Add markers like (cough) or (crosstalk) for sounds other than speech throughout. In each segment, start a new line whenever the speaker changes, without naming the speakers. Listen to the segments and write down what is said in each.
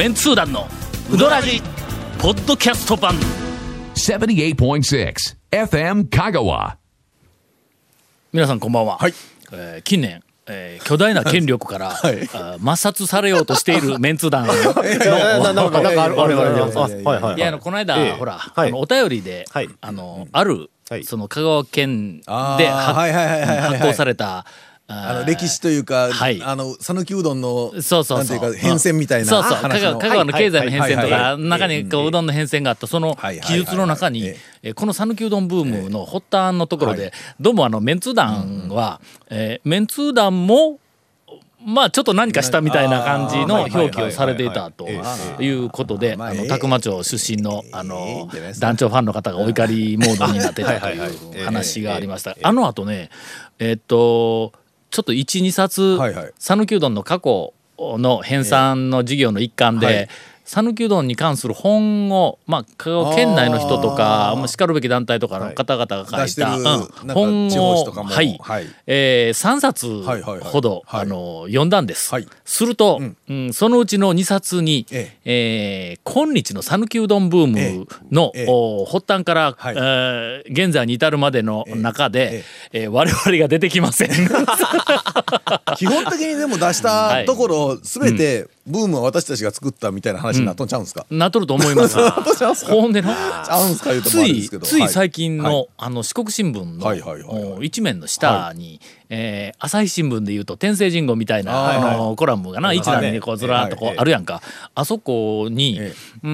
メンツー団のウドラジポッドキャスト版。
78.6 FM Kagawa.
皆さんこんばんは、
はい。
えー近年えー巨大な権力から、(laughs)
い。
あー抹殺されようとしているメンツー団の (laughs) (laughs)
んかなんかある。あるあるあるあ
い
はいはい
い。やあのこの間、
ええ。
ほら、
はい。
あのお便りで、
はい。
あのある、
はい。
その香川県で
あー
発
はいはいはいはいはい。
発行された
あの歴史というか、
はい。
あの讃岐うどんの
そうそうそう。
なんていうか変遷みたいな
そうそう。香川の経済の変遷とか
はい
中にこううどんの変遷があったその記述の中にえーこの讃岐うどんブームの発端のところでどうもあのメンツー団はえーメンツー団もまあちょっと何かしたみたいな感じの表記をされていたということであの
まあええ
宅間町出身のあの団長ファンの方がお怒りモードになってたと
い
う話がありました。あの後ねえっとちょっと12冊
はいはい。
讃岐うどんの過去の編纂の授業の一環
は
で
い
讃岐うどんに関する本を、まあ、香川県内の人とかしかるべき団体とかの方々が書いた、
出してる
うん本をはい。
はい。
えー、3冊
はいはいはい。
ほど、
はい。
あの読んだんです。
はい。
すると、
うん。
うんそのうちの2冊に、
え
え。ー今日の讃岐うどんブームの、
ええ。
お発端から、
はい。
えー現在に至るまでの中で、えー我々が出てきません。(laughs)
基本的にでも出したところすべてブームは私たちが作ったみたいな話になっとんちゃうんですか、
なっとると思います。ほんでの
ちゃうんすか言うとも
ついつい最近の,、
はい。
あの四国新聞の、
はいはいはいはい。
お一面の下に、えー朝日新聞でいうと天聖神宮みたいな
はい
あのコラムがな一覧にこうずらっとこう
はい
あるやんか、あそこに、
え
うー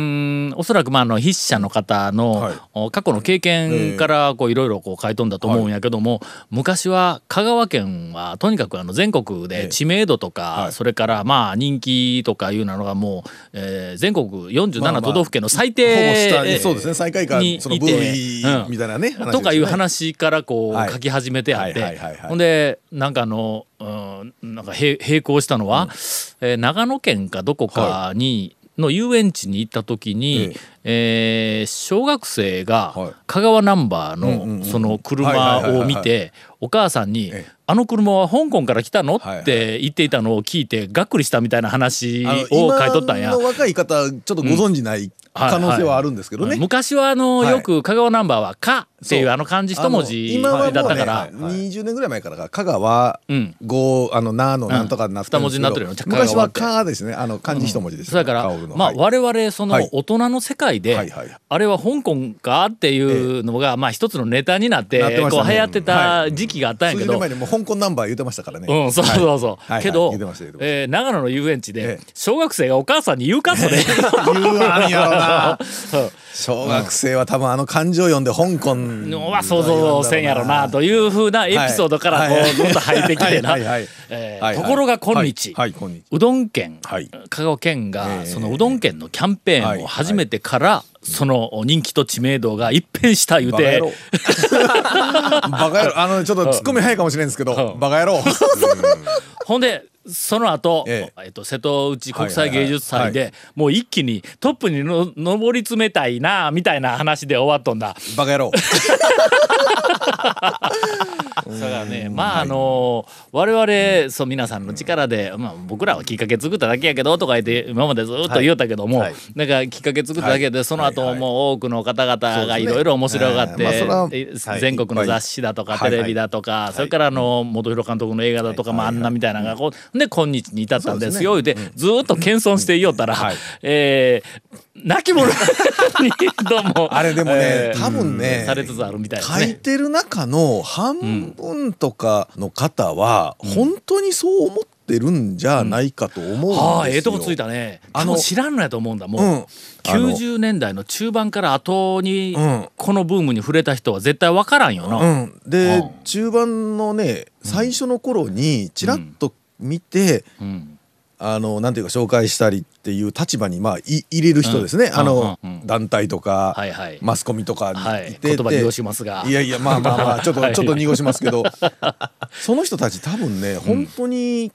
んおそらくまああの筆者の方の、過去の経験からこういろいろこう書いとんだと思うんやけども、昔は香川県はとにかくあの全国で知名度とか、
はい。
それからまあ人気とかいうのがもう、えー全国
まあ
47
まあ。
都道府県の最低、
そうですね最下位か
に
その
いて
部位
うん。
みたいなね、
とかいう話からこう
はい。
書き始めてあって。
はい。
ほんでなんかあの、うん、なんか並並行したのは、えー長野県かどこかに、の遊園地に行った時に、えー小学生が
はい。
香川ナンバー
うんうんうん
のその車
はいはいはいはい
を見てお母さんに
ええ「
あの車は香港から来たの?」
はいはい
って言っていたのを聞いてがっくりしたみたいな話
あ
を
の
書いとったんや。
今。の若い方ちょっとご存じない可能性はあるんですけどね、
昔はあの、
はい
よく香川ナンバーは「か」っていうあの漢字一文字だったから、
20年ぐらい前からか。香川
うん
五あのなのなんとかになってるんですけど。
うん。二文字になってるよ
昔はかですね。あの漢字一文字です、
それから、まあ、
はい。
我々その
はい。
大人の世界で、
はいはい。
あれは香港かっていうのが、まあ一つのネタになって
ね。
こう流行ってた時期があったんやけど、
数十年前にもう香港ナンバー言ってましたからね。
うん、そうそうそう。
はい。
けど、
はい。言ってました言ってました。
えー長野の遊園地で
ええ。
小学生がお母さんに言うかそれ。
言うわんやろな。(laughs) 小学生は多分あの漢字を読んで香港
のは想像せんやろなというふうなエピソードからこ
はい。う
ずっと入ってきてな。
はい。はい。はい。
えー
はい。はい。
ところが今日、
はい。はい。
うどん県、
はい。
香川県が
ええ
そのうどん県のキャンペーンを始めてから、からその人気と知名度が一変した言うて。
バカ野郎。(laughs) あのちょっとツッコミ早いかもしれんですけどバカ野郎。
ほんでその後、
え
え。っと瀬戸内国際芸術祭
はい
でもう一気にトップにの上り詰めたいなみたいな話で終わっとんだ。
バカ野郎。(laughs)
だからねまああの我々そう皆さんの力で、まあ、僕らはきっかけ作っただけやけどとか言って今までずっと言うたけども、
はい。
なんかきっかけ作っただけで、その後もう多くの方々がいろいろ面白がって、全国の雑誌だとか、
はい。
テレビだとか、それからあの本広監督の映画だとか、まあ、あんなみたいなのがこうで今日に至ったんですよ、言うてずっと謙遜していよったら、
はい。
えー泣き者にどうも (laughs)
あれでもね
えー
多分ね
されつつあるみたいです
書い
ね。
てる中の半分とかの方は本当にそう思ってるんじゃないかと思うんですよ。
ああええとこついたね。
あの
知らんのやと思うんだもう、
うん。あの
90年代の中盤から後に
うん。
このブームに触れた人は絶対分からんよな、
うん、で、
うん。
中盤のね最初の頃にちらっと見て、
うん。
あのなんていうか紹介したりっていう立場にまあい入れる人ですね、
うん。
あの、
うん。うん。
団体とか、
はいはい。
マスコミとかに
はい。言葉にしますが。
いやいやまあまあまあちょっと、(laughs)
はい。
ちょっと濁しますけど。(laughs) その人たち多分ね本当に、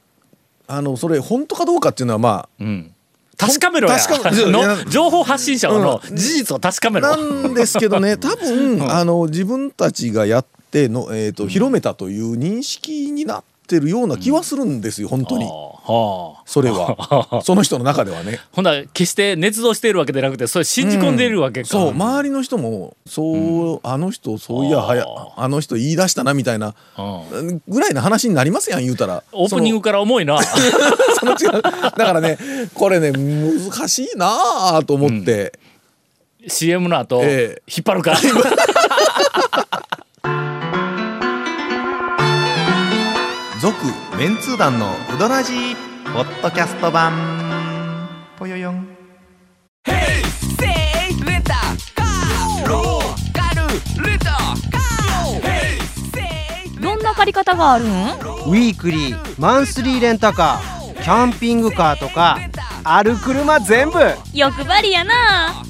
あのそれ本当かどうかっていうのはま
うん。確かめろや。
確か
の情報発信者の事実を確かめ
あ
ろ、
なんですけどね多分、(laughs) あの自分たちがやっての、えーと広めたという認識になってるような気はするんですよ本当に。
あはあ。
それは。(laughs) その人の中ではね。
ほんなら決して捏造しているわけでなくてそれ信じ込んでいるわけか、
そう。周りの人もそう、あの人そういやはやあの人言い出したなみたいな
うん。
ぐらいの話になりますやん言うたら。
オープニングから重いな。
その (laughs) 違う。だからねこれね難しいなあと思って、
CM の後、
ええ。
引っ張るか (laughs)
メンツー団のウドラジーポッドキャスト版。ぽよよん。
どんな借り方があるん
ウィークリーマンスリーレンタカーキャンピングカーとかある車全部。
欲張りやな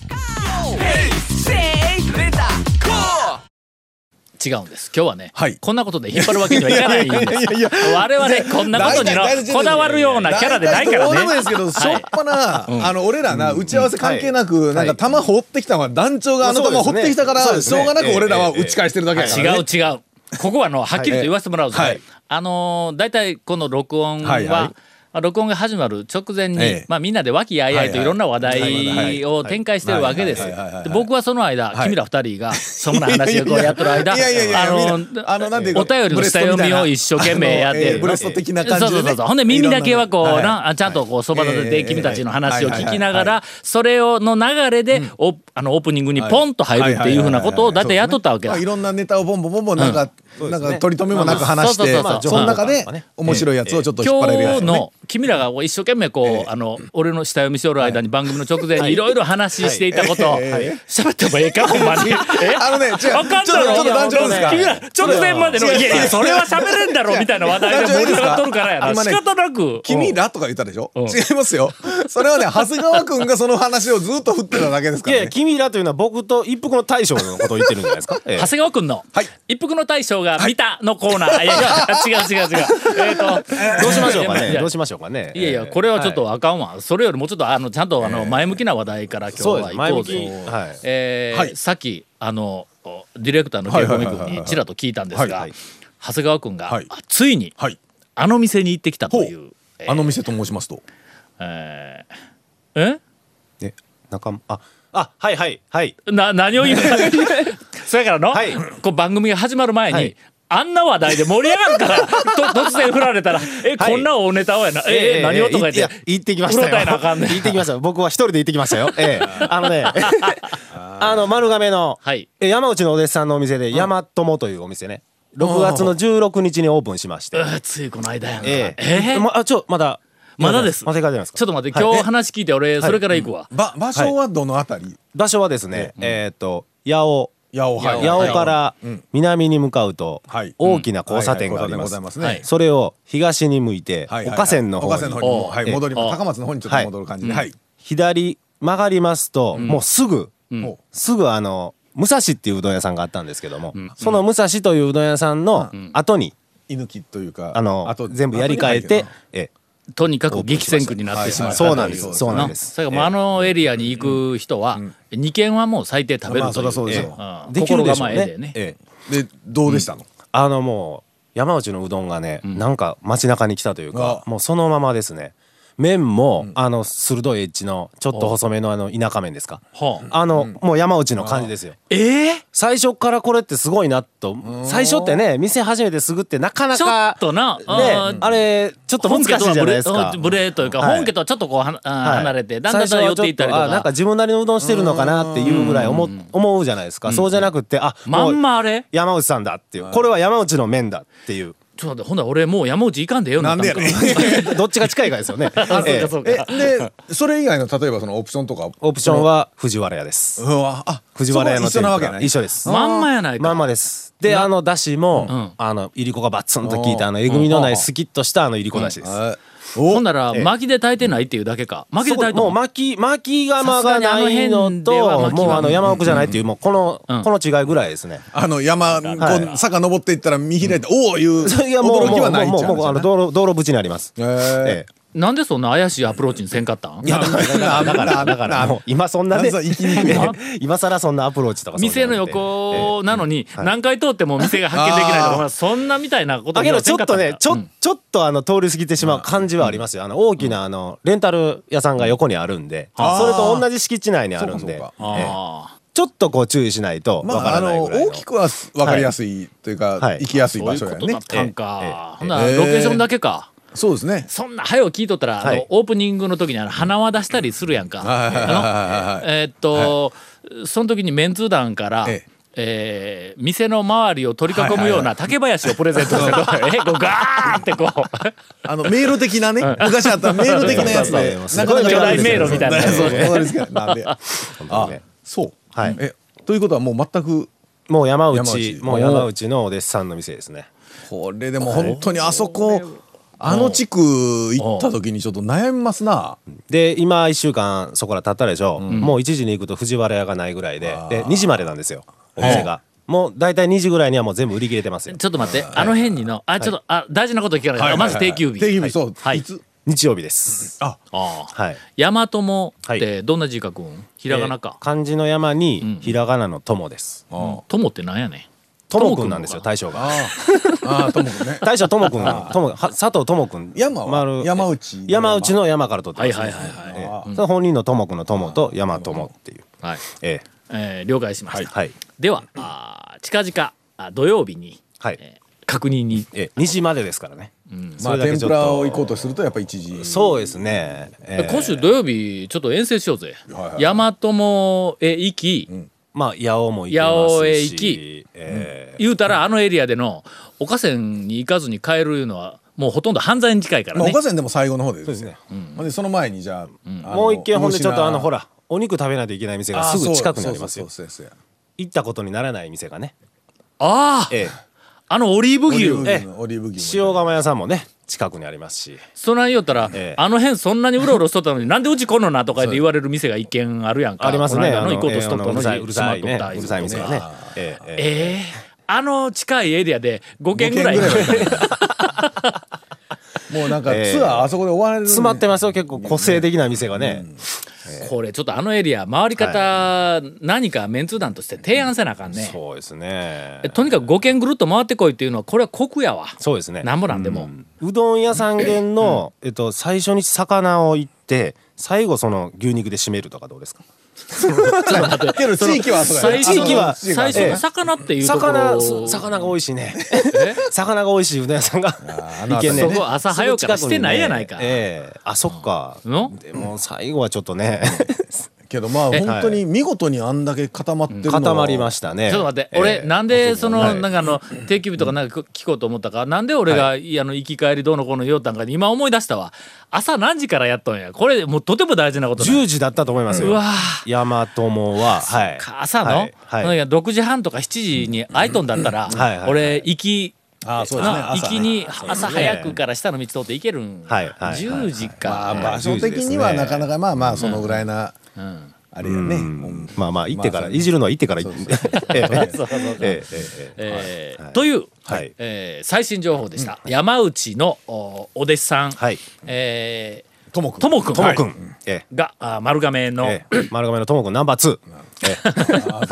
違うんです。今日はね、
はい。
こんなことで引っ張るわけにはいかないんです。
いや
我々こんなことにこだわるようなキャラでないからね。
ですけど、しょっぱな、あの俺らな打ち合わせ関係なく、なんか球放ってきたのは団長があの球放ってきたから、しょうがなく俺らは打ち返してるだけやから、ね。
違う違う。ここはのはっきりと言わせてもらうぞ、
はい。
あのー大体この録音は、
はいはい。
まあ録音が始まる直前に、
ええ。
まあ、みんなで和気あいあいといろんな話題を展開してるわけです
はいはいはいはいはい。
で僕はその間、
はい。
君ら二人が (laughs) そんな話をこうやってる間あ
みんなあのなん
お便りの下読みを一生懸命やってる。
ブレスト的な感じでね。
そうそうそうそう。ほんで耳だけはこう
なね
な、あちゃんとこうそば立てて
ええ
君たちの話を聞きなが
はいはい
らそれをの流れで、おあのオープニングにポンと入るっていうふうなことを大体やっとったわけだ。
まあいろんなネタをボンボンボンボンなんか、なんか取り留めもなく話して、
そうそうそうそう。
その中で面白いやつをちょっと引っ張れるやつをね。
今日の君らが一生懸命こう、あの俺の下読みしおる間に番組の直前にい。ろいろ話していたことを喋ってもええかほんまに。(laughs) え
あのね、違う、ちょっと
あかんだろ
ちょっと団長ですか。
君ら直前までの「いやいやそれは喋れんだろ」みたいな話題で盛り上がっとるからやな。仕方なく。
君らとか言ったでしょ、
うん。
違いますよ。それはね、長谷川くんがその話をずっと振ってただけですか
いやいや。君らというのは僕と一服の大将のことを言ってるんじゃないですか、(laughs) ええ。
長谷川君の
はい。
一服の大将が見たのコーナー。いやいや違う違う違う。えっと
どうしましょうかね？どうしましょうかね。
いやいやこれはちょっとあかんわ。それよりもうちょっとあのちゃんとあの前向きな話題から今日は行こうぜ。
はい。
えー
はい。
さっきあのおディレクターのケイコミ君にちらっと聞いたんですが
はい。はい
長谷川君が、
はい。
あついに
はい。
あの店に行ってきたという。えー。
あの店と申しますと。
えー。え？
え？仲間？あ。あはいはいはい。
な何を言う？の (laughs) そやからの、
はい。
こう番組が始まる前に、
はい
あんな話題で盛り上がるから (laughs) と突然振られたら「え、
はい。
こんな大ネタをやなええ何を?」とか言って。
行ってきましたよ。行ってきましたよ。僕は一人で行ってきましたよ。ええ。あのね (laughs) (laughs) あの丸亀の、
はい。
え山内のお弟子さんのお店で山友というお店ね。6月の16日にオープンしまして。
ついこの間やんか
え。
え
え。まあちょまだ
まだです。
まだ。ですか
ちょっと待って
はい。
今日話聞いて俺それから行くわ、
ば場所はどのあたり、
場所はですね、えーっと八尾
八尾
から南に向かうと
はい。
大きな交差点があります。それを東に向いて岡線の方
に。戻ります。
お
高松の方にちょっと戻る感じで。はい。
左曲がりますともうすぐ
も
すぐあの武蔵っていううどん屋さんがあったんですけどもその武蔵といううどん屋さんの後に
う居抜きというか、
あの
と
全部やり替えて。ええ
とにかく激戦区になってしまった
そうなんです。そうなんです。
それからあのエリアに行く人は2軒はもう最低食べるという。
まあそりゃそうですよ。
うん。
できる
心
でしょうね。
構えでね。
ええ。
でどうでしたの？
あのもう山内のうどんがね、なんか街中に来たというか
あ。
もうそのままですね麺も、あの鋭いエッジのちょっと細めのあの田舎麺ですか？
はあ。
あの、もう山内の感じですよ。
ええ
最初からこれってすごいなと。最初ってね店始めてすぐってなかな
ちょ
か
っとな、
ね
あ
れちょっと難しいじゃないですか。
ブレというか、
はい。
本家とはちょっとこうはあ
はい。
離れて、だんだん寄っていったりとか。
なんか自分なりのうどんしてるのかなっていうぐらい思思うじゃないですかそうじゃなくってあ
まんまあれ？
山内さんだっていう。これは山内の麺だっていう
ちょっと待ってほんなら俺もう山内行かんでええよ
なんでやねん。(laughs)
どっちが近いかですよね。(laughs)
あそう
ええ
かそうか、
えでそれ以外の例えばそのオプションとか。
オプションは藤原屋です。
うわあ
藤原屋の
一緒なわけない。
一緒です。
まんまやないか。
まんまです。であのだしも、
ん。
あのいりこがバッツンと効いたあのえぐみのないスキッとしたあのいりこだしです、
あお
ほんなら
ええ。
巻きで炊いてないっていうだけか。巻きで炊いて
も。う巻き巻き釜がないのともうあの山奥じゃないっていうもうこの、
うん。
この違いぐらいですね。
あの山こ
は
う坂登っていったら見開いておおいう
いやもう
驚きはないんちゃう
もうもうもうあの道路道路縁にあります。
へえ
ええ
なんでそんな怪しいアプローチにせんかったん？
いやだからだからだからもう今そんなね
なんぞ行きにくいな (laughs)
今更そんなアプローチとか
店の横なのに
はい
何回通っても店が発見できないとかまあそんなみたいなこと
だけどちょっとねちょ,、
うん。
ちょっとあの通り過ぎてしまう感じはありますよ。あの大きなあのレンタル屋さんが横にあるんで、それと同じ敷地内にあるんで。ちょっとこう注意しないとわか
まああの
らないぐらいの、
大きくは分かりやすいというか
はい。
行きやすい
あそういうことだ
場所やね
ったんか。ほんならロケーションだけか
そうですね。
そんな早を聞いとったら、あの
はい。
オープニングの時にあの鼻輪出したりするやんか。
はい。はい。はい。はい。はい。
あのえーっと、その時にメンツー団から、
え
え。ー店の周りを取り囲むような竹林をプレゼントして、(laughs) えこうガーってこう。(laughs)
あの迷路的なね昔あった迷路的なやつでかなか
巨大迷路みたいな
そうそうですかなんで。(laughs)
本当
あ
にね。
そう。
はい。
えということはもう全く？
もう山内
山内。
もう山内のお弟子さんの店ですね。
これでも本当にあそこあの地区行った時にちょっと悩みますな。
で今1週間そこら経ったでしょ、もう1時に行くと藤原屋がないぐらいでで2時までなんですよ。お店が。もう大体2時ぐらいにはもう全部売り切れてますよ。
ちょっと待って、あの辺にのあちょっと、あ大事なこと聞かない。から、まず定休日。
定休日そう。
はい。
いつ？
日曜日です。
あ。
ああ
はい。
大和もっ
は
てどんな字書くん？ひらがなか。
えー。漢字の山
ん。
にひらがなの友です。
友ってなんやねん。
友くんなんですよ大将が。
あああともくんね。(laughs)
大将友くん友は佐藤友くん
山は？
丸。
山内
山。内の山から取ってます
はいはいはい
その本人の友くんの友と山友っていう。
はい。
え
え。ー了解しました。
えはい。
では、あー近々あ土曜日に
はい。
確認に。
ええ2時までですからね。そ
まあ天ぷらを行こうとするとやっぱ一時。
そうですね。ええ。
今週土曜日ちょっと遠征しようぜ。
はいはい。
大和もへ行き、
まあ八尾も行きますし。
八尾へ行き。
ええ。
言うたらあのエリアでの岡線に行かずに帰るいうのはもうほとんど犯罪に近いから
まあ
ね。
岡線でも最後の方で
そうですね。
ほんでその前にじゃああの
もう一軒ほんでちょっとあのほ
ら
らお肉食べないといけない店がすぐ近くにありますよ。
そうそうそうそう
行ったことにならない店がね。
ああ、
ええ。
あのオリーブ
オリーブ
牛。
オリーブ牛も
塩釜屋さんもね近くにありますし。
そない言うたら、
ええ。
あの辺そんなにうろうろしとったのに (laughs) なんでうち来んのなとかで言われる店が一軒あるやんか。
ありますね。あの
行こうとしとったの
ええあのうるさい
に
うるさいねうるさい店がね。ええええ。
ええ。あの近いエリアで5軒ぐらい。
ぐらい (laughs) もうなんか
ええ。
ツアーあそこで終われる。
詰まってますよ結構。個性的な店がね。
これちょっとあのエリア回り方、何かメンツー団として提案せなあかんね。
そうですね。
えとにかく5軒ぐるっと回ってこいっていうのはこれは酷やわ。
そうですね。
なんぼなんでも、
うどん屋さん限の、(clears throat) えっと、最初に魚をいって最後その牛肉で締めるとかどうですか？
けど地域はそうやね。
最初
地域は。
最初の魚っていうところ。
魚そ魚が美味しいね。(laughs) 魚が美味しいうどん屋さんがいけんね
そこ朝早うからしてないやないか。
ええ。あそっか。
の
でも最後はちょっとね
けどまあ
え
本当に見事にあんだけ固まってるのは。
固まりましたね。
ちょっと待って、
ええ。
俺なんでその、
はい。
なんかあの定休日とかなんか聞こうと思ったか？なんで俺が、い、あの行き帰りどうのこうの言おったんか今思い出したわ。朝何時からやっとんや？これもうとても大事なことだ。
10時だったと思いますよ。
うわ
大和もは。はい。
朝の、
はい。はい。
なんか6時半とか7時に空いとんだったら、俺行き
あそうです
行きに朝早くから下の道通って行けるん、
はいはいはい
10時
ま
か、
あ場所的にはなかなかまあまあそのぐらいな
うん。
あれやね。うん。
ま。あまあ行ってから、
まあ
いじるのは行ってから行って。
という、
はい。
えー最新情報でした、山内のおお弟子さん、
はい。
え
ともくん
ーともくん
ともくんえ。
があ丸亀の、
ええ。え丸亀のともくんナンバー2ええ。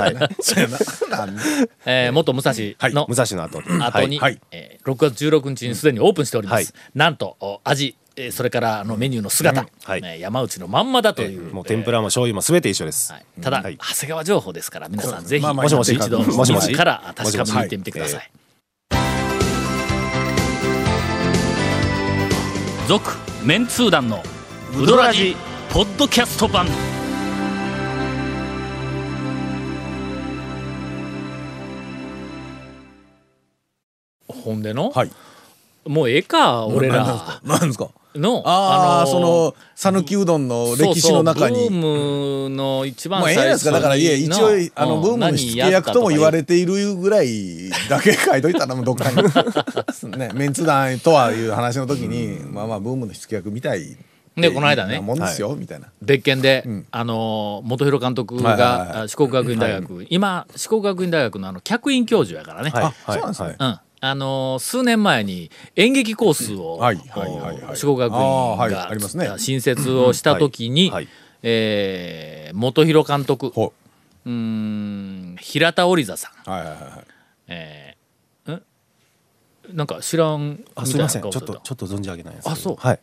はい。
そうやな。なんで？
えー元武蔵の
武蔵の後。
後に、
はい。
えー6月16日にすでにオープンしております、
はい。
なんとお味えーそれからあのメニューの姿、
はい。
えー山内のまんまだという、
もう天ぷらも醤油も全て一緒です、
はい。ただ、
はい。
長谷川情報ですから皆さんぜひ、
まあまあ
もしもし。
一度
もしもし。
自ら確かめに行ってみてください。続、メンツー団のウドラジポッドキャスト版。ほんでの、
はい。
もうええか俺ら。
なんですか？
の
ああ
のー
その讃岐うどんの歴史の中に。
そうそうブームの一番
まあええ
最初
やつかだからいや一応あの
うん
ブームの火付け役とも言われているぐらいだけ書いといたらもうどっかにねメンツ団とはいう話の時にまあまあブームの火付け役みたい
でこの間ね。
なもんですよみたいな。
別件で、
ん。
あの元弘監督があ四国学院大学、今四国学院大学のあの客員教授やからね、
はい。
あそうなんですね。
うん、あの数年前に演劇コースを
はいはいはいはい。
四国学院が
ありますね。
新設をした時に
はいはい。
えー元弘監督
ほ
う。ーん平田織座さん。
うはいはいはい。
えーんなんか知らん
あ
みたいな
すいません。ちょっとちょっと存じ上げないんです
あそう。
はい。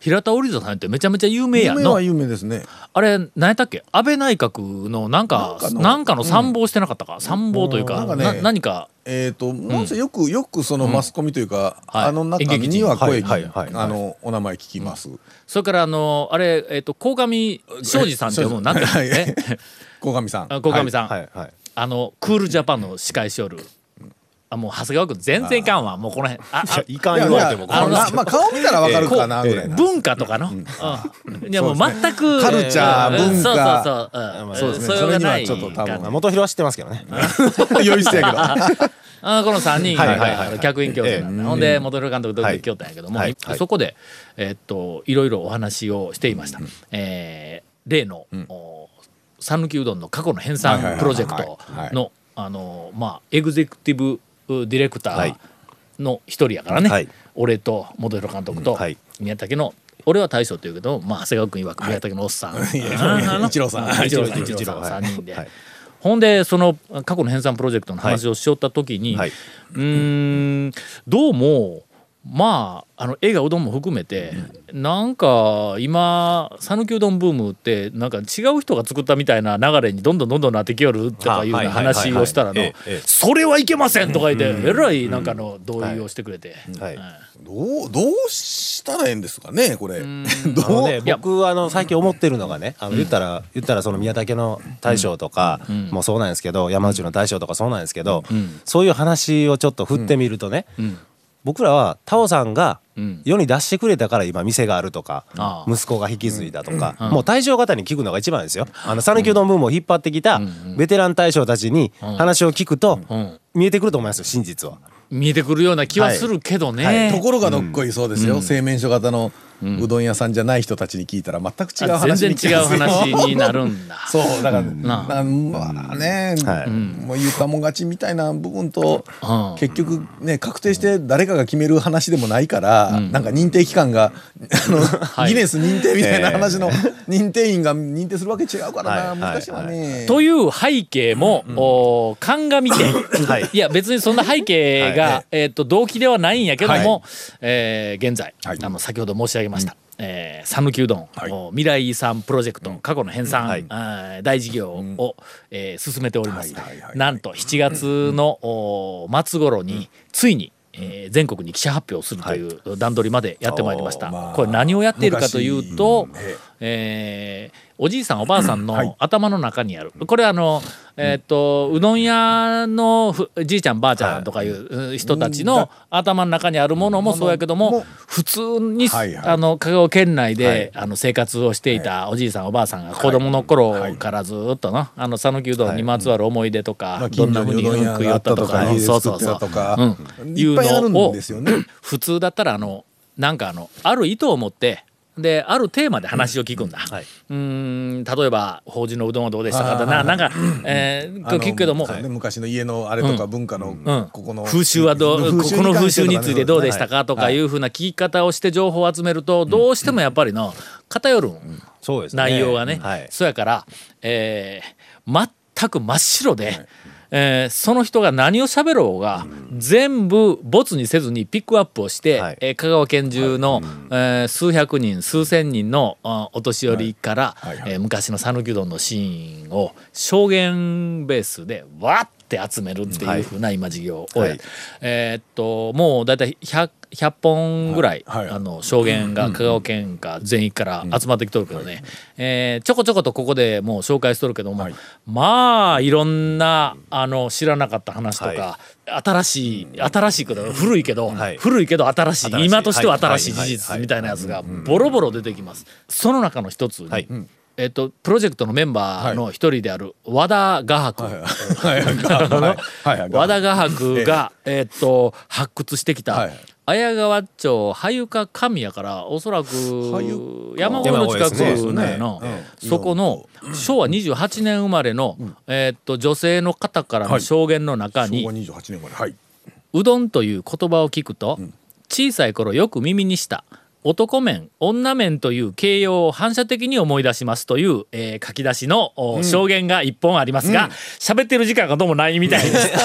平田織座さんってめちゃめちゃ有名やんの
有名は有名ですね。
あれ何やったっけ？安倍内閣のなんか
なんかの
参謀してなかったか、参謀というか
な
何か
えっともうせよくよくそのマスコミというか
はい。
あの中には声あのお名前聞きます。
それからあのあれえっ、と鴻上庄司さんっていうのなんて
はい。
え (laughs)
鴻上さん。
あ鴻上さん、あのクールジャパンの司会しおるあもう長谷川君全然いかんわ。もうこの辺。ああ
いかん言われても
あの
まあまあ顔見たらわかるかなぐらいな。
文化とかの、うん。いやもう全く
カルチャー
うん。
文化。
そうそうそう、うん、
そうですね。
それ
にはちょっと多分
まあ元広は知ってますけどね。
余裕してやけど。(laughs)
あこの3人が、
はいはいはいはい。
客員教授なん。だ、ほんで元弘監督と
はい
京都やけども、そこで、えーっといろいろお話をしていました、えー例の讃岐、うどんの過去の編纂プロジェクトのあのまあエグゼクティブディレクター
はい。
の一人やからね、
はい。
俺と元弘監督と
はい。
宮武の俺は大将というけど、まあ、長谷川君曰く宮武のおっさん、(laughs)
いや
あの
一郎さん。
一郎さん
一郎
さん
はい。
3人で、
はい。
ほんでその過去の編纂プロジェクトの話をしよった時に、
はい。う
ーんどうもまああの映画うどんも含めて、なんか今讃岐うどんブームってなんか違う人が作ったみたいな流れにどんどんどんどんなってきよるとかいうような話をしたらの
はい。はいはいはいええ「
それはいけません!」とか言ってえらいなんかの同意をしてくれて。
はい。
どうどうしたらええんですかねこれ。(laughs) どう？
ね、僕あの最近思ってるのがねあの言ったら、言ったらその宮武の大将とかもそうなんですけど、山内の大将とかそうなんですけど、そういう話をちょっと振ってみるとね、僕らはタオさんが
ん。
世に出してくれたから今店があるとか、息子が引き継いだとか、もう大将方に聞くのが一番ですよ。あの讃岐うどんブームを引っ張ってきたベテラン大将たちに話を聞くと、
ん。
見えてくると思いますよ真実は。
見えてくるような気はするけどね。
はい。
ところがどっこいそうですよ。製麺所型のうどん屋さんじゃない人たちに聞いたら全く違う
あ
話
全然違う話になるんだ。(laughs)
そうだから、
な
なまあね、
はい。
もう言ったもん勝ちみたいな部分と、
うん。
結局ね確定して誰かが決める話でもないから、なんか認定機関があの、
い。
ギネス認定みたいな話の認定員が認定するわけ違うからな、
はい。
難しいわね。
という背景も、お鑑みて、
はい。
い、や別にそんな背景が、
はい。
えー、と動機ではないんやけども、
は
えー現在、
はい。
あの先ほど申し上げました。えー讃岐うどん、
はい。
お未来遺産プロジェクト、過去の編纂、
はい。
あー大事業を、えー進めております、
はいはいはい
なんと7月の、お末頃についに、えー全国に記者発表をするという段取りまでやってまいりました、これ何をやっているかというと
え
ーおじいさんおばあさん
はい。
の頭の中にある。これあの、えーっとうどん屋のふじいちゃんばあちゃんとかいうう人たちの頭の中にあるものもそうやけども
も
普通に、あの香川県内で、あの生活をしていたおじいさんおばあさんが子供の頃からずっとなあの讃岐うどんにまつわる思い出とか、
まあ、
どんなふうに食いよっ
たたと
とかそうそうそう。うん。
いっぱいあるんですよね。
普通だったらあのなんかあのある意図を持ってであるテーマで話を聞くんだ、
はい。う
ーん例えば法事のうどんはどうでしたか？ななんか、えー、聞くけども、
そうね昔の家のあれとか文化の、
うん。
ここの
風習はどうここの風習についてどうでしたか？とかいう
う
ふうな聞き方をして情報を集めるとどうしてもやっぱりの偏る。内容がね、
はい。
そやから、えー全く真っ白で、えーその人が何を喋ろうが、全部ボツにせずにピックアップをして、
はい。
えー香川県中の、えー数百人数千人のあお年寄りから、
はいはいはい。
えー昔の讃岐うどんのシーンを証言ベースでわって集めるっていうふうな今事業を、
はい。
えーっともうだいたい 100, 100本ぐらい、
はい。はい。
あの証言が香川県か全域から集まってきとるけどね、えーちょこちょことここでもう紹介しとるけども、
はい。
まあいろんなあの知らなかった話とか、新しい新しいけど古いけど、
はい。
古いけど新しい今としては新しい
はい。
事実
はい。
みたいなやつがボロボロ出てきます。その中の一つに、
はい
えっとプロジェクトのメンバーの一人である和田画伯、(laughs) 和田画伯が、えっと発掘してきた、
はい。
綾川町羽床神やからおそらく
羽
山越えの近くなん。やな、そこの昭和28年生まれの、えっと女性の方からの証言の中に、
昭和28年まではい。
うどんという言葉を聞くと、小さい頃よく耳にした男麺女麺という形容を反射的に思い出しますという、えー書き出しの、お証言が一本ありますが喋、ってる時間がどうもないみたいです。(laughs)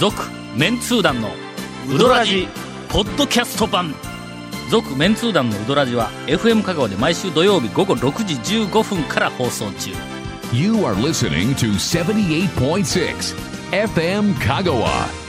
続メンツー団のウドラジポッドキャスト版続メンツー団のウドラジは FM 香川で毎週土曜日午後6時15分から放送中
You are listening to 78.6 FM Kagawa.